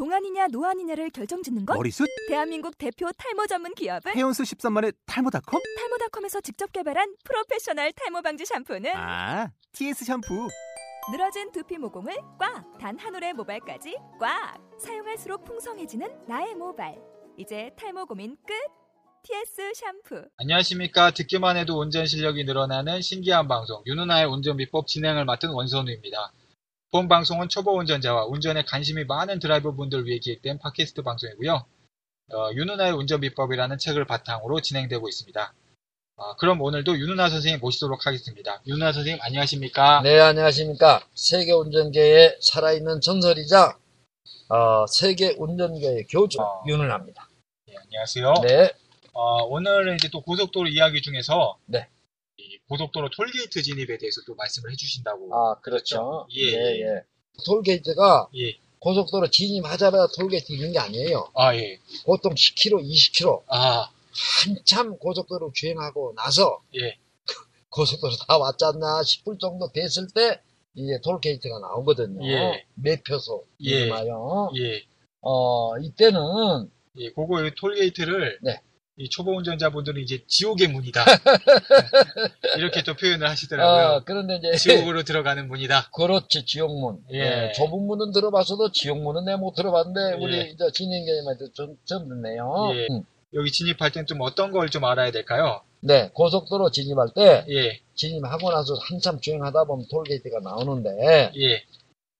동안이냐 노안이냐를 결정짓는 것? 머리숱? 대한민국 대표 탈모 전문 기업은 헤어수 13만의 탈모닷컴? 탈모닷컴에서 직접 개발한 프로페셔널 탈모 방지 샴푸는 아, TS 샴푸. 늘어진 두피 모공을 꽉! 단 한 올의 모발까지 꽉! 사용할수록 풍성해지는 나의 모발. 이제 탈모 고민 끝! TS 샴푸. 안녕하십니까. 듣기만 해도 운전 실력이 늘어나는 신기한 방송, 윤은아의 운전 비법 진행을 맡은 원선우입니다. 본 방송은 초보 운전자와 운전에 관심이 많은 드라이버분들 위해 기획된 팟캐스트 방송이고요. 어, 윤은아의 운전 비법이라는 책을 바탕으로 진행되고 있습니다. 어, 그럼 오늘도 윤은아 선생님 모시도록 하겠습니다. 윤은아 선생님 안녕하십니까? 네, 안녕하십니까. 세계 운전계의 살아있는 전설이자, 어, 세계 운전계의 교주, 어. 윤은합니다. 네, 안녕하세요. 네, 어, 오늘은 이제 또 고속도로 이야기 중에서 네. 이 고속도로 톨게이트 진입에 대해서 또 말씀을 해주신다고. 아, 그렇죠. 예, 예, 예. 톨게이트가 예. 고속도로 진입하자마자 톨게이트 있는 게 아니에요. 아, 예. 보통 10km, 20km, 아, 한참 고속도로 주행하고 나서 예. 고속도로 다 왔잖나 싶을 정도 됐을 때, 이제 톨게이트가 나오거든요. 예. 매표소. 예. 예. 어, 이때는, 예, 그거 이 톨게이트를 네. 이 초보 운전자분들은 이제 지옥의 문이다. 이렇게 또 표현을 하시더라고요. 어, 그런데 이제. 지옥으로 들어가는 문이다. 그렇지, 지옥문. 예. 예. 좁은 문은 들어봤어도 지옥문은 내가 못 들어봤는데, 예. 우리 이제 진행자님한테 좀, 처음 듣네요. 예. 음. 여기 진입할 땐 좀 어떤 걸 좀 알아야 될까요? 네, 고속도로 진입할 때, 예, 진입하고 나서 한참 주행하다 보면 톨게이트가 나오는데, 예,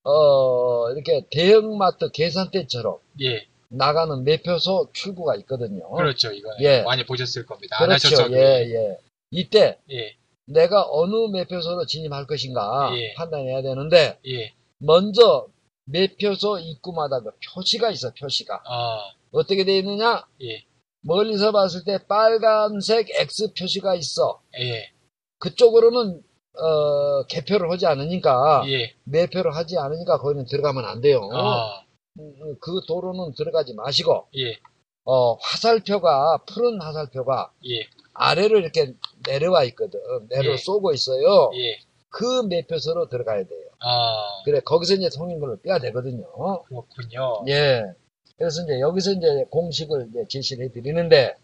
어, 이렇게 대형마트 계산대처럼 예. 나가는 매표소 출구가 있거든요. 그렇죠. 이거 예. 많이 보셨을 겁니다. 안 그렇죠. 예, 예. 이때 예, 내가 어느 매표소로 진입할 것인가 예. 판단해야 되는데, 예. 먼저 매표소 입구마다 그 표시가 있어, 표시가. 아, 어떻게 되어 있느냐? 예, 멀리서 봤을 때 빨간색 X 표시가 있어. 예, 그쪽으로는 어, 개표를 하지 않으니까 예. 매표를 하지 않으니까 거기는 들어가면 안 돼요. 아, 그 도로는 들어가지 마시고 예, 어, 화살표가 푸른 화살표가 예, 아래로 이렇게 내려와 있거든. 내려 예. 쏘고 있어요. 예. 그 매표소로 들어가야 돼요. 아, 그래 거기서 이제 통행권을 빼야 되거든요. 그렇군요. 예. 그래서 이제 여기서 이제 공식을 이제 제시를 해드리는데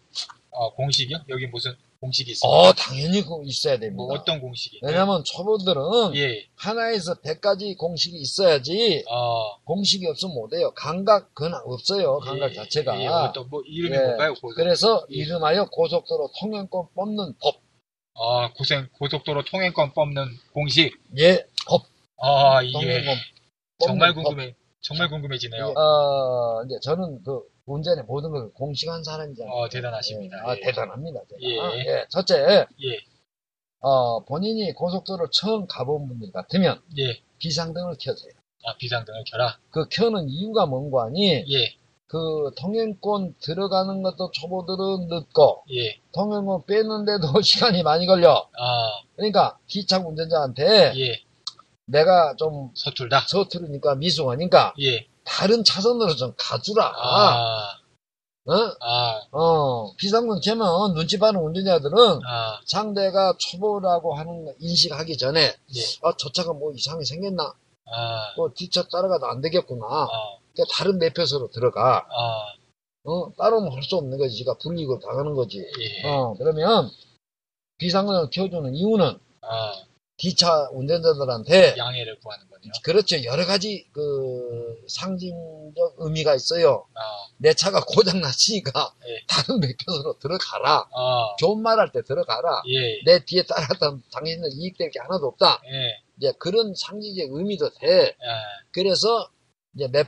아, 공식이요? 여기 무슨 공식이 있습니까? 어 당연히 그 있어야 됩니다. 뭐 어떤 공식이? 왜냐면 초보들은 예, 하나에서 100가지 공식이 있어야지 아, 공식이 없으면 못해요. 감각 그건 없어요. 감각 예, 자체가. 예, 어떤 뭐 이름이 예. 뭔가요? 고속- 그래서 예. 이름하여 고속도로 통행권 뽑는 법. 아, 고생 고속도로 통행권 뽑는 공식. 예, 법. 아, 이게 통행권 정말 궁금해. 정말 궁금해지네요. 법. 어, 이제 저는 그 운전의 모든 걸 공식한 사람이잖아요. 어, 대단하십니다. 예. 아, 예. 대단합니다. 제가. 예. 예, 첫째, 예, 어, 본인이 고속도로 처음 가본 분들 같으면 예. 비상등을 켜세요. 아, 비상등을 켜라. 그 켜는 이유가 뭔가 하니 예, 그 통행권 들어가는 것도 초보들은 늦고 예. 통행권 뺐는데도 시간이 많이 걸려. 아, 그러니까 기차 운전자한테 예. 내가 좀 서툴다. 서투르니까 미숙하니까 예. 다른 차선으로 좀 가주라. 아, 어? 아, 어, 비상등 켜면 눈치 빠는 운전자들은 아, 상대가 초보라고 하는 거 인식하기 전에 예. 아, 저 차가 뭐 이상이 생겼나? 아, 또 뒤차 따라가도 안 되겠구나. 아, 그러니까 다른 매표소로 들어가. 아, 어, 따로는 할 수 없는 거지. 지가 불이익을 당하는 거지. 예. 어, 그러면 비상등을 켜주는 이유는 아, 기차 운전자들한테 양해를 구하는 거네요. 그렇죠. 여러 가지 그 상징적 의미가 있어요. 아, 내 차가 고장 났으니까 예. 다른 매표소로 들어가라. 아, 좋은 말 할 때 들어가라. 예, 내 뒤에 따랐던 당신은 이익될 게 하나도 없다. 예, 이제 그런 상징적 의미도 돼. 예, 그래서 이제 몇,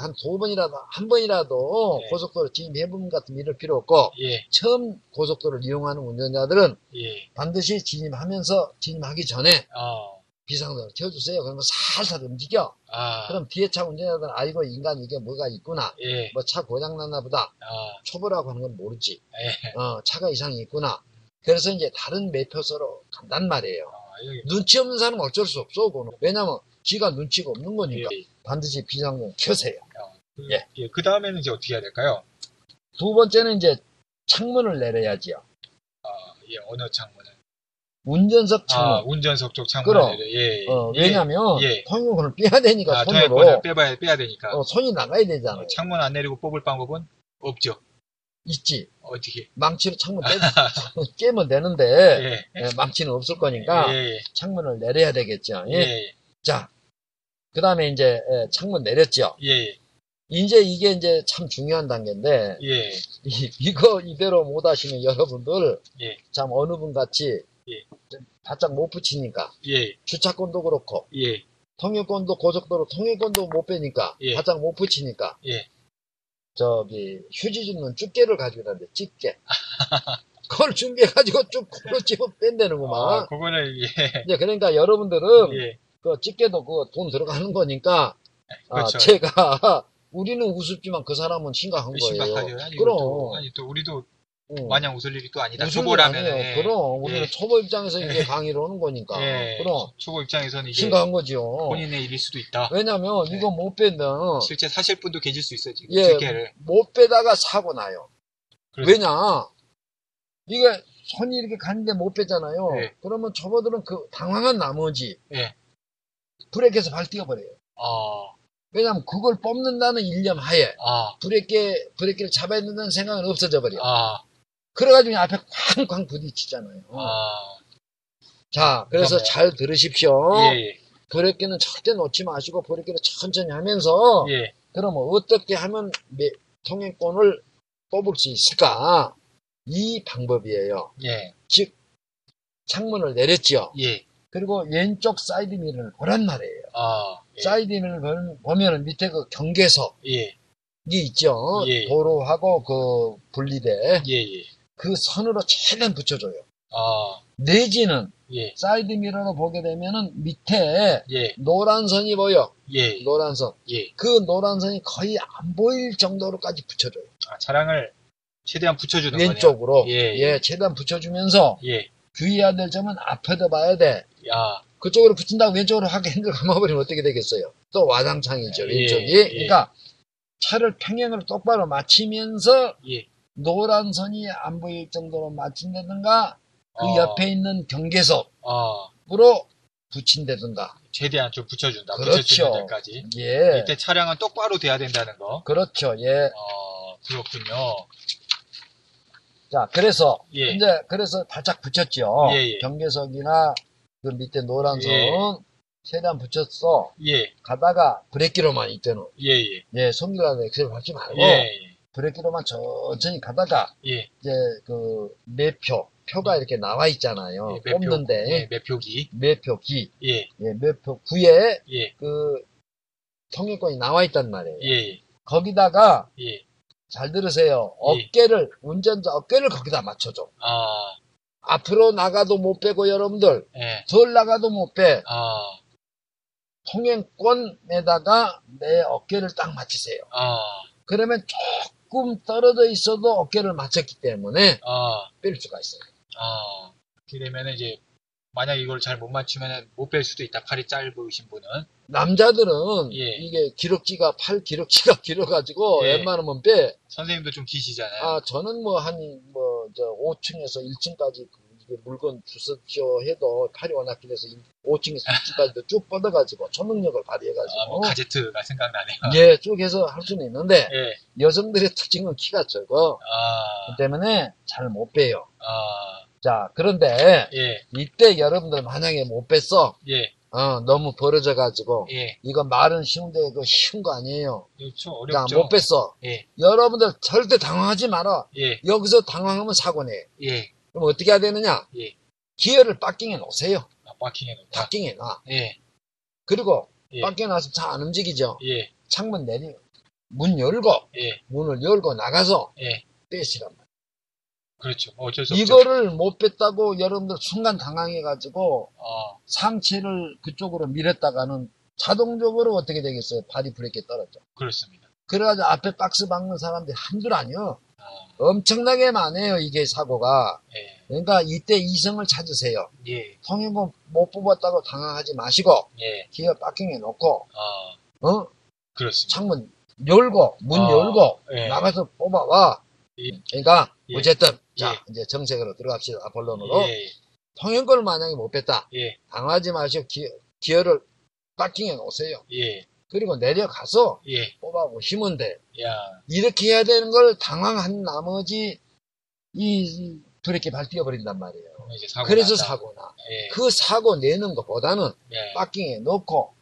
한 두 번이라도, 한 번이라도 네. 고속도로 진입해보는 것 같으면 이럴 필요 없고, 예, 처음 고속도로를 이용하는 운전자들은 예, 반드시 진입하면서 진입하기 전에 아, 비상등을 켜주세요. 그러면 살살 움직여. 아, 그럼 뒤에 차 운전자들은 아이고 인간 이게 뭐가 있구나. 예, 뭐차 고장났나 보다. 아, 초보라고 하는 건 모르지. 예, 어, 차가 이상이 있구나. 그래서 이제 다른 매표소로 간단 말이에요. 아, 눈치 없는 사람은 어쩔 수 없어, 그거는. 왜냐면 지가 눈치가 없는 거니까. 예, 반드시 비상등 켜세요. 그, 예. 예, 그 다음에는 이제 어떻게 해야 될까요? 두 번째는 이제 창문을 내려야지요. 아, 예, 어느 창문을? 운전석 창문. 아, 운전석 쪽 창문을 그럼. 예. 예. 어, 왜냐면 예. 통행권을 빼야 되니까 아, 손으로 통행권을 빼봐야 빼야 되니까. 어, 손이 나가야 되잖아요. 어, 창문 안 내리고 뽑을 방법은 없죠. 있지. 어떻게? 망치로 창문 빼, 깨면 되는데 예. 예, 망치는 없을 거니까 예. 창문을 내려야 되겠죠. 예. 예. 예. 자, 그 다음에 이제 예, 창문 내렸죠. 예. 이제 이게 이제 참 중요한 단계인데 예. 이, 이거 이대로 못 하시면 여러분들 예. 참 어느 분 같이 예. 좀 바짝 못 붙이니까 예. 주차권도 그렇고 예. 통행권도 고속도로 통행권도 못 빼니까 예. 바짝 못 붙이니까 예. 저기 휴지 줍는 집게를 가지고 다는데 집게 그걸 준비해가지고 쭉 코로 집어 뺀다는구만 아, 그거는 예. 이제 그러니까 여러분들은 예. 그 집게도 그 돈 들어가는 거니까 아, 그렇죠. 제가 우리는 우습지만 그 사람은 심각한 거예요 심각하죠. 아니, 그럼 또, 아니 또 우리도 응. 마냥 웃을 일이 또 아니다. 초보라면 아니에요. 그럼 우리는 예. 초보 입장에서 이게 강의를 하는 거니까 예. 그럼 초보 입장에서는 이게 심각한 거죠 본인의 일일 수도 있다. 왜냐면 네. 이거 못 빼면 실제 사실 분도 계실 수 있어요. 지금 예, 집게를. 못 빼다가 사고 나요. 그래서- 왜냐? 이게 손이 이렇게 가는데 못 빼잖아요. 네. 그러면 초보들은 그 당황한 나머지 예. 브레이크에서 발 띄워버려요. 아, 왜냐면 그걸 뽑는다는 일념 하에 아, 브레이크, 브레이크를 잡아야 된다는 생각은 없어져 버려. 요 아, 그래가지고 앞에 쾅쾅 부딪히잖아요. 아. 자, 그래서. 잘 들으십시오. 예, 브레이크는 절대 놓지 마시고 브레이크를 천천히 하면서 예. 예. 그러면 어떻게 하면 매- 통행권을 뽑을 수 있을까? 이 방법이에요. 예, 즉 창문을 내렸죠. 예. 그리고 왼쪽 사이드 미러를 보란 말이에요. 아, 예. 사이드 미러를 보면 밑에 그 경계석이 예, 있죠. 예. 도로하고 그 분리대 예, 예. 그 선으로 최대한 붙여줘요. 아, 내지는 예, 사이드 미러로 보게 되면은 밑에 예, 노란 선이 보여. 예, 노란 선. 예. 그 노란 선이 거의 안 보일 정도로까지 붙여줘요. 아, 차량을 최대한 붙여주는 왼쪽으로. 예, 예, 최대한 붙여주면서. 예, 주의해야 될 점은 앞에도 봐야 돼. 야, 그쪽으로 붙인다고 왼쪽으로 하게 핸들 감아버리면 어떻게 되겠어요? 또 와장창이죠, 예, 왼쪽이. 예. 그러니까 차를 평행으로 똑바로 맞추면서 예. 노란 선이 안 보일 정도로 맞춘다든가 그 아, 옆에 있는 경계석으로 아, 붙인다든가. 최대한 좀 붙여준다. 그렇죠. 데까지. 예. 이때 차량은 똑바로 돼야 된다는 거. 그렇죠. 예. 어, 그렇군요. 자, 그래서 예. 이제 그래서 바짝 붙였죠. 예, 예. 경계석이나 그 밑에 노란 선 예. 최대한 붙였어. 예, 가다가 브레이크로만 이때는 예, 예. 예, 손기라도 엑셀 밟지 말고 예, 브레이크로만 천천히 가다가 예. 이제 그 매표 표가 이렇게 나와 있잖아요. 예, 매표, 뽑는데 예, 매표기. 매표 기, 예, 예, 매표 구에 예, 그 통행권이 나와 있단 말이에요. 예, 거기다가 예. 잘 들으세요. 예. 어깨를 운전자 어깨를 거기다 맞춰줘. 아, 앞으로 나가도 못 빼고 여러분들 예, 덜 나가도 못 빼. 아, 통행권에다가 내 어깨를 딱 맞추세요. 아, 그러면 조금 떨어져 있어도 어깨를 맞췄기 때문에 아, 뺄 수가 있어요. 아. 이렇게 되면은 이제, 만약 이걸 잘 못 맞추면 못 뺄 수도 있다. 팔이 짧으신 분은. 남자들은 예. 이게 기럭지가 팔 기럭지가 길어가지고 예. 웬만하면 빼. 선생님도 좀 기시잖아요. 아 저는 뭐 한 뭐 저 5층에서 1층까지 물건 주셨죠 해도 팔이 워낙 길어서 5층에서 1층까지도 쭉 뻗어가지고 초능력을 발휘해가지고 아, 뭐 가제트가 생각나네요. 예, 쭉 해서 할 수는 있는데 예, 여성들의 특징은 키가 적어 아, 그 때문에 잘 못 빼요. 아, 자 그런데 예, 이때 여러분들 만약에 못 뺐어 예, 어, 너무 벌어져가지고 예. 이거 말은 쉬운데 이거 쉬운 거 아니에요. 그렇죠. 자, 어렵죠. 못 뺐어. 예, 여러분들 절대 당황하지 마라. 예, 여기서 당황하면 사고네. 예, 그럼 어떻게 해야 되느냐? 예. 기어를 빠킹해 놓으세요. 아, 파킹해 놓다. 파킹해 놔. 예, 그리고 예, 빠킹해 놔서 차 안 움직이죠. 예, 창문 내리, 문 열고, 예, 문을 열고 나가서 예. 빼시란 말이에요. 그렇죠. 어쩔 수 없죠. 이거를 못 뺐다고 여러분들 순간 당황해가지고 어, 상체를 그쪽으로 밀었다가는 자동적으로 어떻게 되겠어요? 발이 브레이크에 떨어져. 그렇습니다. 그래가지고 앞에 박스 박는 사람들이 한둘 아니요. 아, 엄청나게 많아요, 이게 사고가. 예, 그러니까 이때 이성을 찾으세요. 예, 통행권 못 뽑았다고 당황하지 마시고, 예, 기어 파킹해 놓고, 아, 어? 그렇습니다. 창문 열고, 문 아, 열고, 예. 나가서 뽑아와. 예. 그러니까, 예. 어쨌든, 자, 예. 이제 정색으로 들어갑시다, 본론으로. 예, 통행권을 만약에 못 뺐다. 예, 당하지 마시고 기, 기어를 파킹해 놓으세요. 예, 그리고 내려가서 예, 뽑아보시면 돼. 야, 이렇게 해야 되는 걸 당황한 나머지 이, 이 브레이크 발 뛰어버린단 말이에요. 사고 그래서 난다. 사고나. 예, 그 사고 내는 것보다는 예, 파킹해 놓고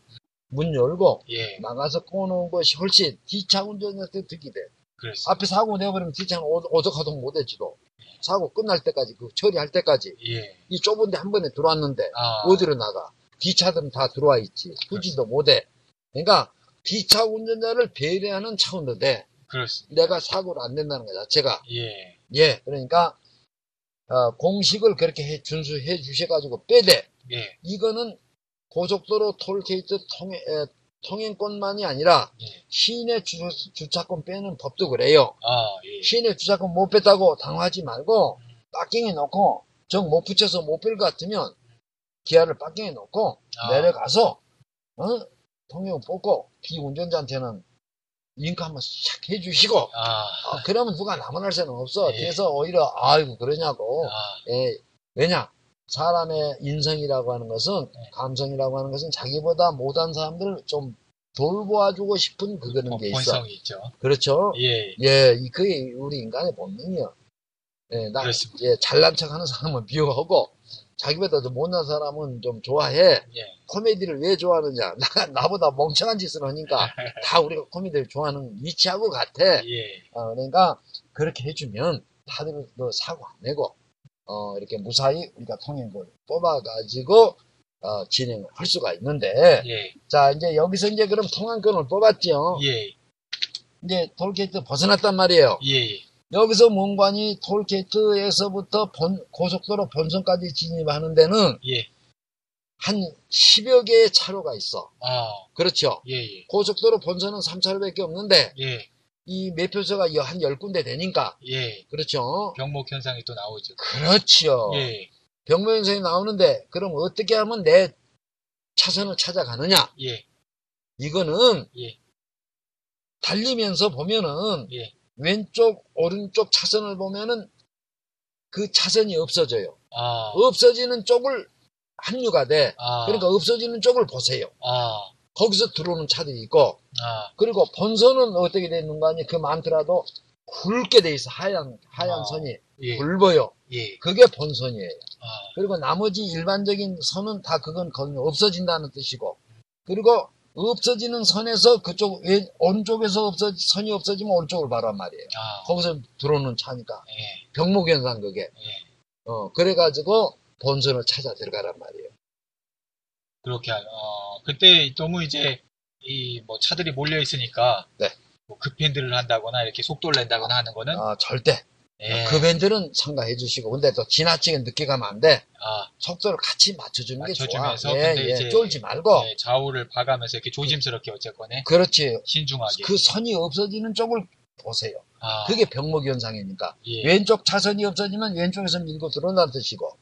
문 열고 예, 나가서 꺼놓은 것이 훨씬 뒤차 운전한테 득이 돼. 그렇습니다. 앞에 사고 내버리면 뒤차는 오- 오덕하동 못해지도. 사고 끝날 때까지, 그 처리할 때까지. 예, 이 좁은데 한 번에 들어왔는데, 아, 어디로 나가? 뒤차들은 다 들어와 있지. 후지도 못해. 그러니까, 뒤차 운전자를 배려하는 차원도 돼. 그렇습니다. 내가 사고를 안 낸다는 것 자체가. 예, 예, 그러니까, 어, 공식을 그렇게 해, 준수해 주셔가지고 빼대. 예, 이거는 고속도로 톨게이트 통행, 에, 통행권만이 아니라 예, 시내 주, 주차권 빼는 법도 그래요. 아, 예, 시내 주차권 못 뺐다고 당하지 말고 빠킹해 놓고 정 못 붙여서 못 뺄 것 같으면 기아를 빠킹해 놓고 아. 내려가서 어? 통행 뽑고 비운전자한테는 윙크 한번 싹 해주시고 아, 아, 그러면 누가 나무날 새는 없어. 예. 그래서 오히려 아이고 그러냐고. 아, 예, 왜냐? 사람의 인성이라고 하는 것은, 네. 감성이라고 하는 것은 자기보다 못한 사람들을 좀 돌보아주고 싶은 그거는 게 있어. 본성이 있죠. 그렇죠? 예, 예, 이- 그게 우리 인간의 본능이요. 예, 나, 그렇습니다. 예, 잘난 척 하는 사람은 미워하고, 자기보다 더 못난 사람은 좀 좋아해. 예, 코미디를 왜 좋아하느냐? 나, 나보다 멍청한 짓을 하니까, 다 우리가 코미디를 좋아하는 위치하고 같아. 예, 어, 그러니까 그렇게 해주면 다들 너 사고 안 내고 어, 이렇게 무사히 우리가 통행을 뽑아가지고 어, 진행을 할 수가 있는데 예, 자 이제 여기서 이제 그럼 통행권을 뽑았죠. 예, 이제 톨게이트 벗어났단 말이에요. 예, 여기서 문관이 톨게이트에서부터 본- 고속도로 본선까지 진입하는 데는 예, 한 10여 개의 차로가 있어. 아, 그렇죠. 예, 예, 고속도로 본선은 3차로밖에 없는데 예, 이 매표소가 한 10군데 되니까 예, 그렇죠. 병목 현상이 또 나오죠. 그렇죠. 예, 병모현상이 나오는데 그럼 어떻게 하면 내 차선을 찾아가느냐? 예, 이거는 예. 달리면서 보면은 예, 왼쪽 오른쪽 차선을 보면은 그 차선이 없어져요. 아, 없어지는 쪽을 합류가 돼. 아, 그러니까 없어지는 쪽을 보세요. 아, 거기서 들어오는 차들이 있고 아, 그리고 본선은 어떻게 돼 있는가 하니 그 많더라도 굵게 돼 있어 하얀 하얀 아. 선이 예, 굵어요. 예, 그게 본선이에요. 아, 그리고 나머지 일반적인 선은 다 그건 거의 없어진다는 뜻이고 그리고 없어지는 선에서 그쪽 왼 오른쪽에서 없어 선이 없어지면 오른쪽을 바란 말이에요. 아, 거기서 들어오는 차니까 예, 병목현상 그게 예, 어 그래가지고 본선을 찾아 들어가란 말이에요. 그렇게, 하- 어, 그때 너무 이제, 이, 뭐, 차들이 몰려 있으니까, 네. 뭐 급핸들을 한다거나, 이렇게 속도를 낸다거나 하는 거는, 아 절대 예, 그 밴드는 참가해 주시고 근데 또 지나치게 늦게 가면 안 돼. 아, 속도를 같이 맞춰주는 게 좋아. 맞춰주면서 예, 근데 예, 이제- 쫄지 말고 예, 좌우를 봐가면서 이렇게 조심스럽게 어쨌거나, 그렇지. 신중하게. 그 선이 없어지는 쪽을 보세요. 아, 그게 병목 현상이니까. 예, 왼쪽 차선이 없어지면 왼쪽에서 밀고 들어온다는 뜻이고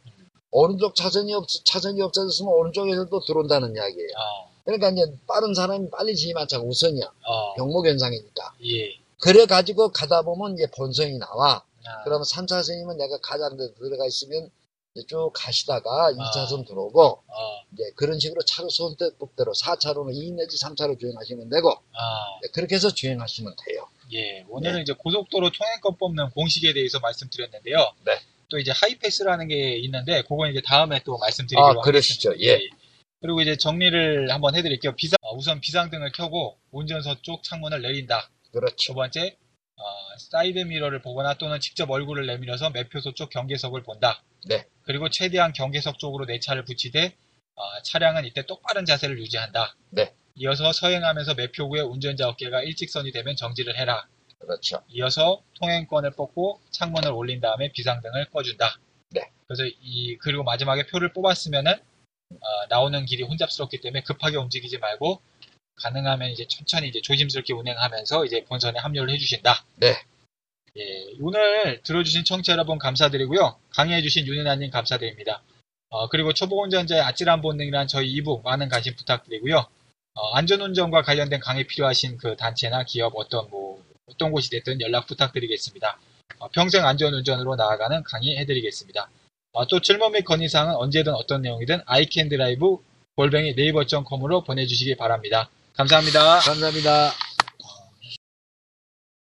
오른쪽 차선이 없 차선이 없어졌으면 오른쪽에서도 들어온다는 이야기예요. 아, 그러니까 이제 빠른 사람이 빨리 진입하자가 우선이야. 어, 병목 현상이니까. 예, 그래 가지고 가다 보면 이제 본선이 나와. 아, 그러면 3차선이면 내가 가자는 데 들어가 있으면 쭉 가시다가 아. 2차선 들어오고 어, 이제 그런 식으로 차로 선택법대로 4차로는 2 내지 3차로 주행하시면 되고 아, 네, 그렇게 해서 주행하시면 돼요. 예, 오늘은 네. 이제 고속도로 통행권 뽑는 공식에 대해서 말씀드렸는데요. 네. 또 이제 하이패스라는 게 있는데, 그건 이제 다음에 또 말씀드리기로 아, 그러시죠. 하겠습니다. 예. 그리고 이제 정리를 한번 해드릴게요. 비상, 어, 우선 비상등을 켜고 운전석 쪽 창문을 내린다. 두 그렇죠. 번째, 어, 사이드 미러를 보거나 또는 직접 얼굴을 내밀어서 매표소 쪽 경계석을 본다. 네. 그리고 최대한 경계석 쪽으로 내 차를 붙이되 어, 차량은 이때 똑바른 자세를 유지한다. 네. 이어서 서행하면서 매표 구에 운전자 어깨가 일직선이 되면 정지를 해라. 그렇죠. 이어서 통행권을 뽑고 창문을 올린 다음에 비상등을 꺼준다. 네. 그래서 이 그리고 마지막에 표를 뽑았으면은 어, 나오는 길이 혼잡스럽기 때문에 급하게 움직이지 말고 가능하면 이제 천천히 이제 조심스럽게 운행하면서 이제 본선에 합류를 해주신다. 네. 예, 오늘 들어주신 청취 여러분 감사드리고요. 강의해주신 윤운하님 감사드립니다. 어, 그리고 초보운전자의 아찔한 본능이란 저희 2부 많은 관심 부탁드리고요. 어, 안전운전과 관련된 강의 필요하신 그 단체나 기업 어떤 뭐 어떤 곳이 됐든 연락 부탁드리겠습니다. 어, 평생 안전운전으로 나아가는 강의 해드리겠습니다. 어, 또 질문 및 건의사항은 언제든 어떤 내용이든 아이캔드라이브 골뱅이 네이버.com으로 보내주시기 바랍니다. 감사합니다. 감사합니다.